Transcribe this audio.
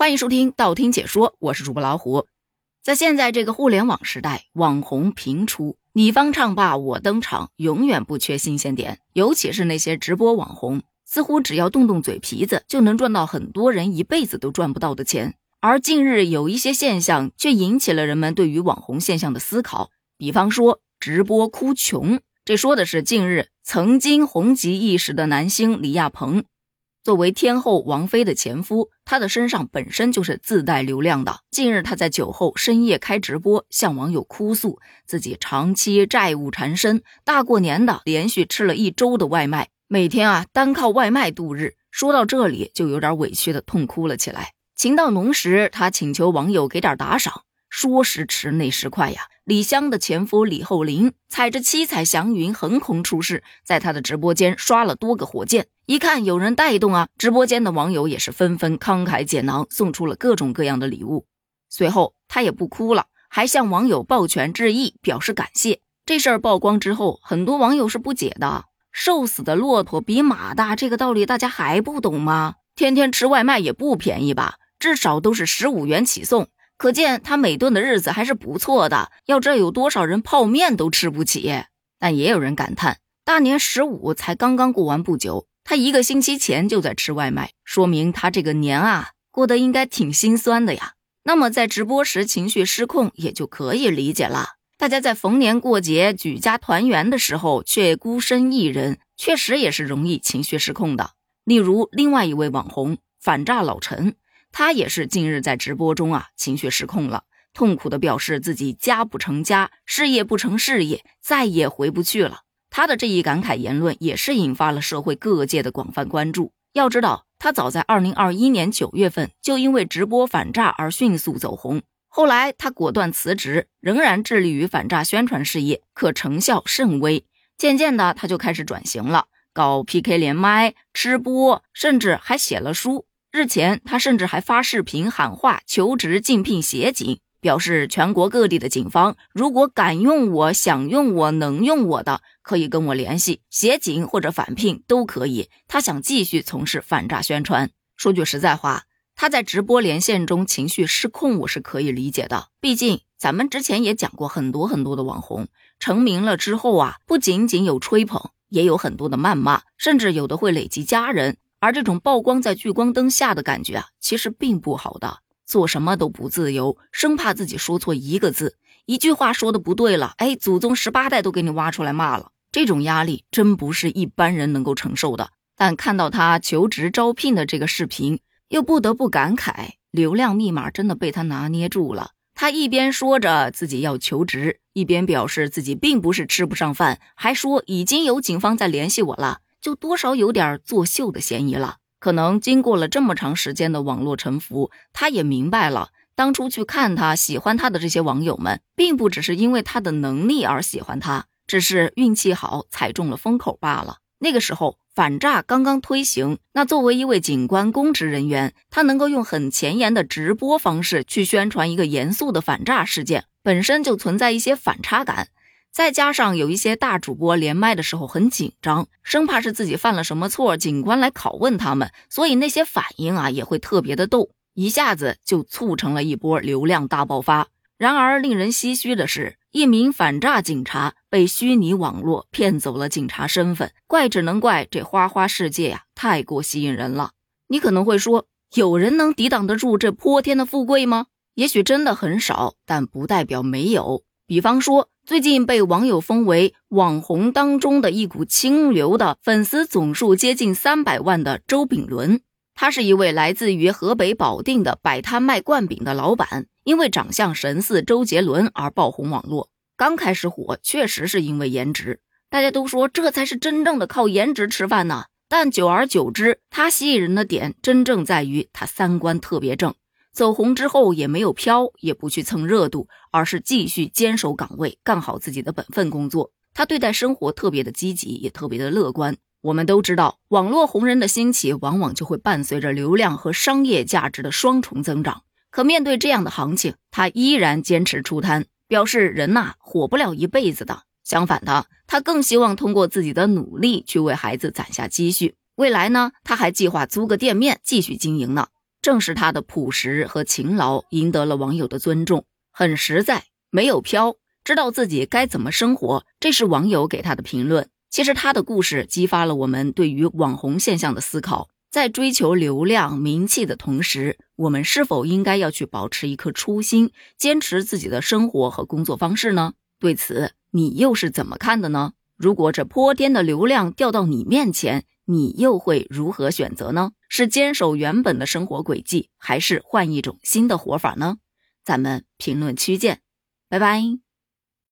欢迎收听道听解说，我是主播老虎。在现在这个互联网时代，网红频出，你方唱罢我登场，永远不缺新鲜点。尤其是那些直播网红，似乎只要动动嘴皮子，就能赚到很多人一辈子都赚不到的钱。而近日有一些现象，却引起了人们对于网红现象的思考。比方说，直播哭穷，这说的是近日曾经红极一时的男星李亚鹏。作为天后王菲的前夫，他的身上本身就是自带流量的。近日，他在酒后深夜开直播，向网友哭诉自己长期债务缠身，大过年的连续吃了一周的外卖，每天啊单靠外卖度日。说到这里，就有点委屈的痛哭了起来。情到浓时，他请求网友给点打赏。说时迟，那时快呀！李湘的前夫李厚霖踩着七彩祥云横空出世，在他的直播间刷了多个火箭。一看有人带动啊，直播间的网友也是纷纷慷慨解囊，送出了各种各样的礼物。随后他也不哭了，还向网友抱拳致意，表示感谢。这事儿曝光之后，很多网友是不解的：瘦死的骆驼比马大，这个道理大家还不懂吗？天天吃外卖也不便宜吧？至少都是十五元起送。可见他每顿的日子还是不错的，要这有多少人泡面都吃不起。但也有人感叹，大年十五才刚刚过完不久，他一个星期前就在吃外卖，说明他这个年啊过得应该挺心酸的呀。那么在直播时情绪失控也就可以理解了。大家在逢年过节举家团圆的时候，却孤身一人，确实也是容易情绪失控的。例如另外一位网红反诈老陈。他也是近日在直播中啊，情绪失控了，痛苦的表示自己家不成家，事业不成事业，再也回不去了。他的这一感慨言论也是引发了社会各界的广泛关注。要知道，他早在二零二一年九月份就因为直播反诈而迅速走红，后来他果断辞职，仍然致力于反诈宣传事业，可成效甚微。渐渐的，他就开始转型了，搞 PK 连麦、吃播，甚至还写了书。日前，他甚至还发视频喊话求职竞聘协警，表示全国各地的警方如果敢用我、想用我、能用我的，可以跟我联系，协警或者返聘都可以。他想继续从事反诈宣传。说句实在话，他在直播连线中情绪失控，我是可以理解的。毕竟咱们之前也讲过很多很多的网红成名了之后啊，不仅仅有吹捧，也有很多的谩骂，甚至有的会累及家人。而这种曝光在聚光灯下的感觉啊，其实并不好的。做什么都不自由，生怕自己说错一个字，一句话说的不对了，哎，祖宗十八代都给你挖出来骂了。这种压力真不是一般人能够承受的。但看到他求职招聘的这个视频，又不得不感慨，流量密码真的被他拿捏住了。他一边说着自己要求职，一边表示自己并不是吃不上饭，还说已经有警方在联系我了。就多少有点作秀的嫌疑了。可能经过了这么长时间的网络沉浮，他也明白了，当初去看他、喜欢他的这些网友们，并不只是因为他的能力而喜欢他，只是运气好踩中了风口罢了。那个时候反诈刚刚推行，那作为一位警官公职人员，他能够用很前沿的直播方式去宣传一个严肃的反诈事件，本身就存在一些反差感。再加上有一些大主播连麦的时候很紧张，生怕是自己犯了什么错，警官来拷问他们，所以那些反应啊也会特别的逗，一下子就促成了一波流量大爆发。然而令人唏嘘的是，一名反诈警察被虚拟网络骗走了警察身份，怪只能怪这花花世界呀太过吸引人了。你可能会说，有人能抵挡得住这泼天的富贵吗？也许真的很少，但不代表没有。比方说。最近被网友封为网红当中的一股清流的粉丝总数接近三百万的周炳伦，他是一位来自于河北保定的摆摊卖灌饼的老板，因为长相神似周杰伦而爆红网络。刚开始火确实是因为颜值，大家都说这才是真正的靠颜值吃饭呢。但久而久之，他吸引人的点真正在于他三观特别正。走红之后也没有飘，也不去蹭热度，而是继续坚守岗位，干好自己的本分工作。他对待生活特别的积极，也特别的乐观。我们都知道，网络红人的兴起，往往就会伴随着流量和商业价值的双重增长。可面对这样的行情，他依然坚持出摊，表示人呐火不了一辈子的。相反的，他更希望通过自己的努力去为孩子攒下积蓄。未来呢，他还计划租个店面继续经营呢。正是他的朴实和勤劳赢得了网友的尊重，很实在，没有飘，知道自己该怎么生活。这是网友给他的评论。其实他的故事激发了我们对于网红现象的思考。在追求流量名气的同时，我们是否应该要去保持一颗初心，坚持自己的生活和工作方式呢？对此，你又是怎么看的呢？如果这泼天的流量掉到你面前，你又会如何选择呢？是坚守原本的生活轨迹，还是换一种新的活法呢？咱们评论区见，拜拜。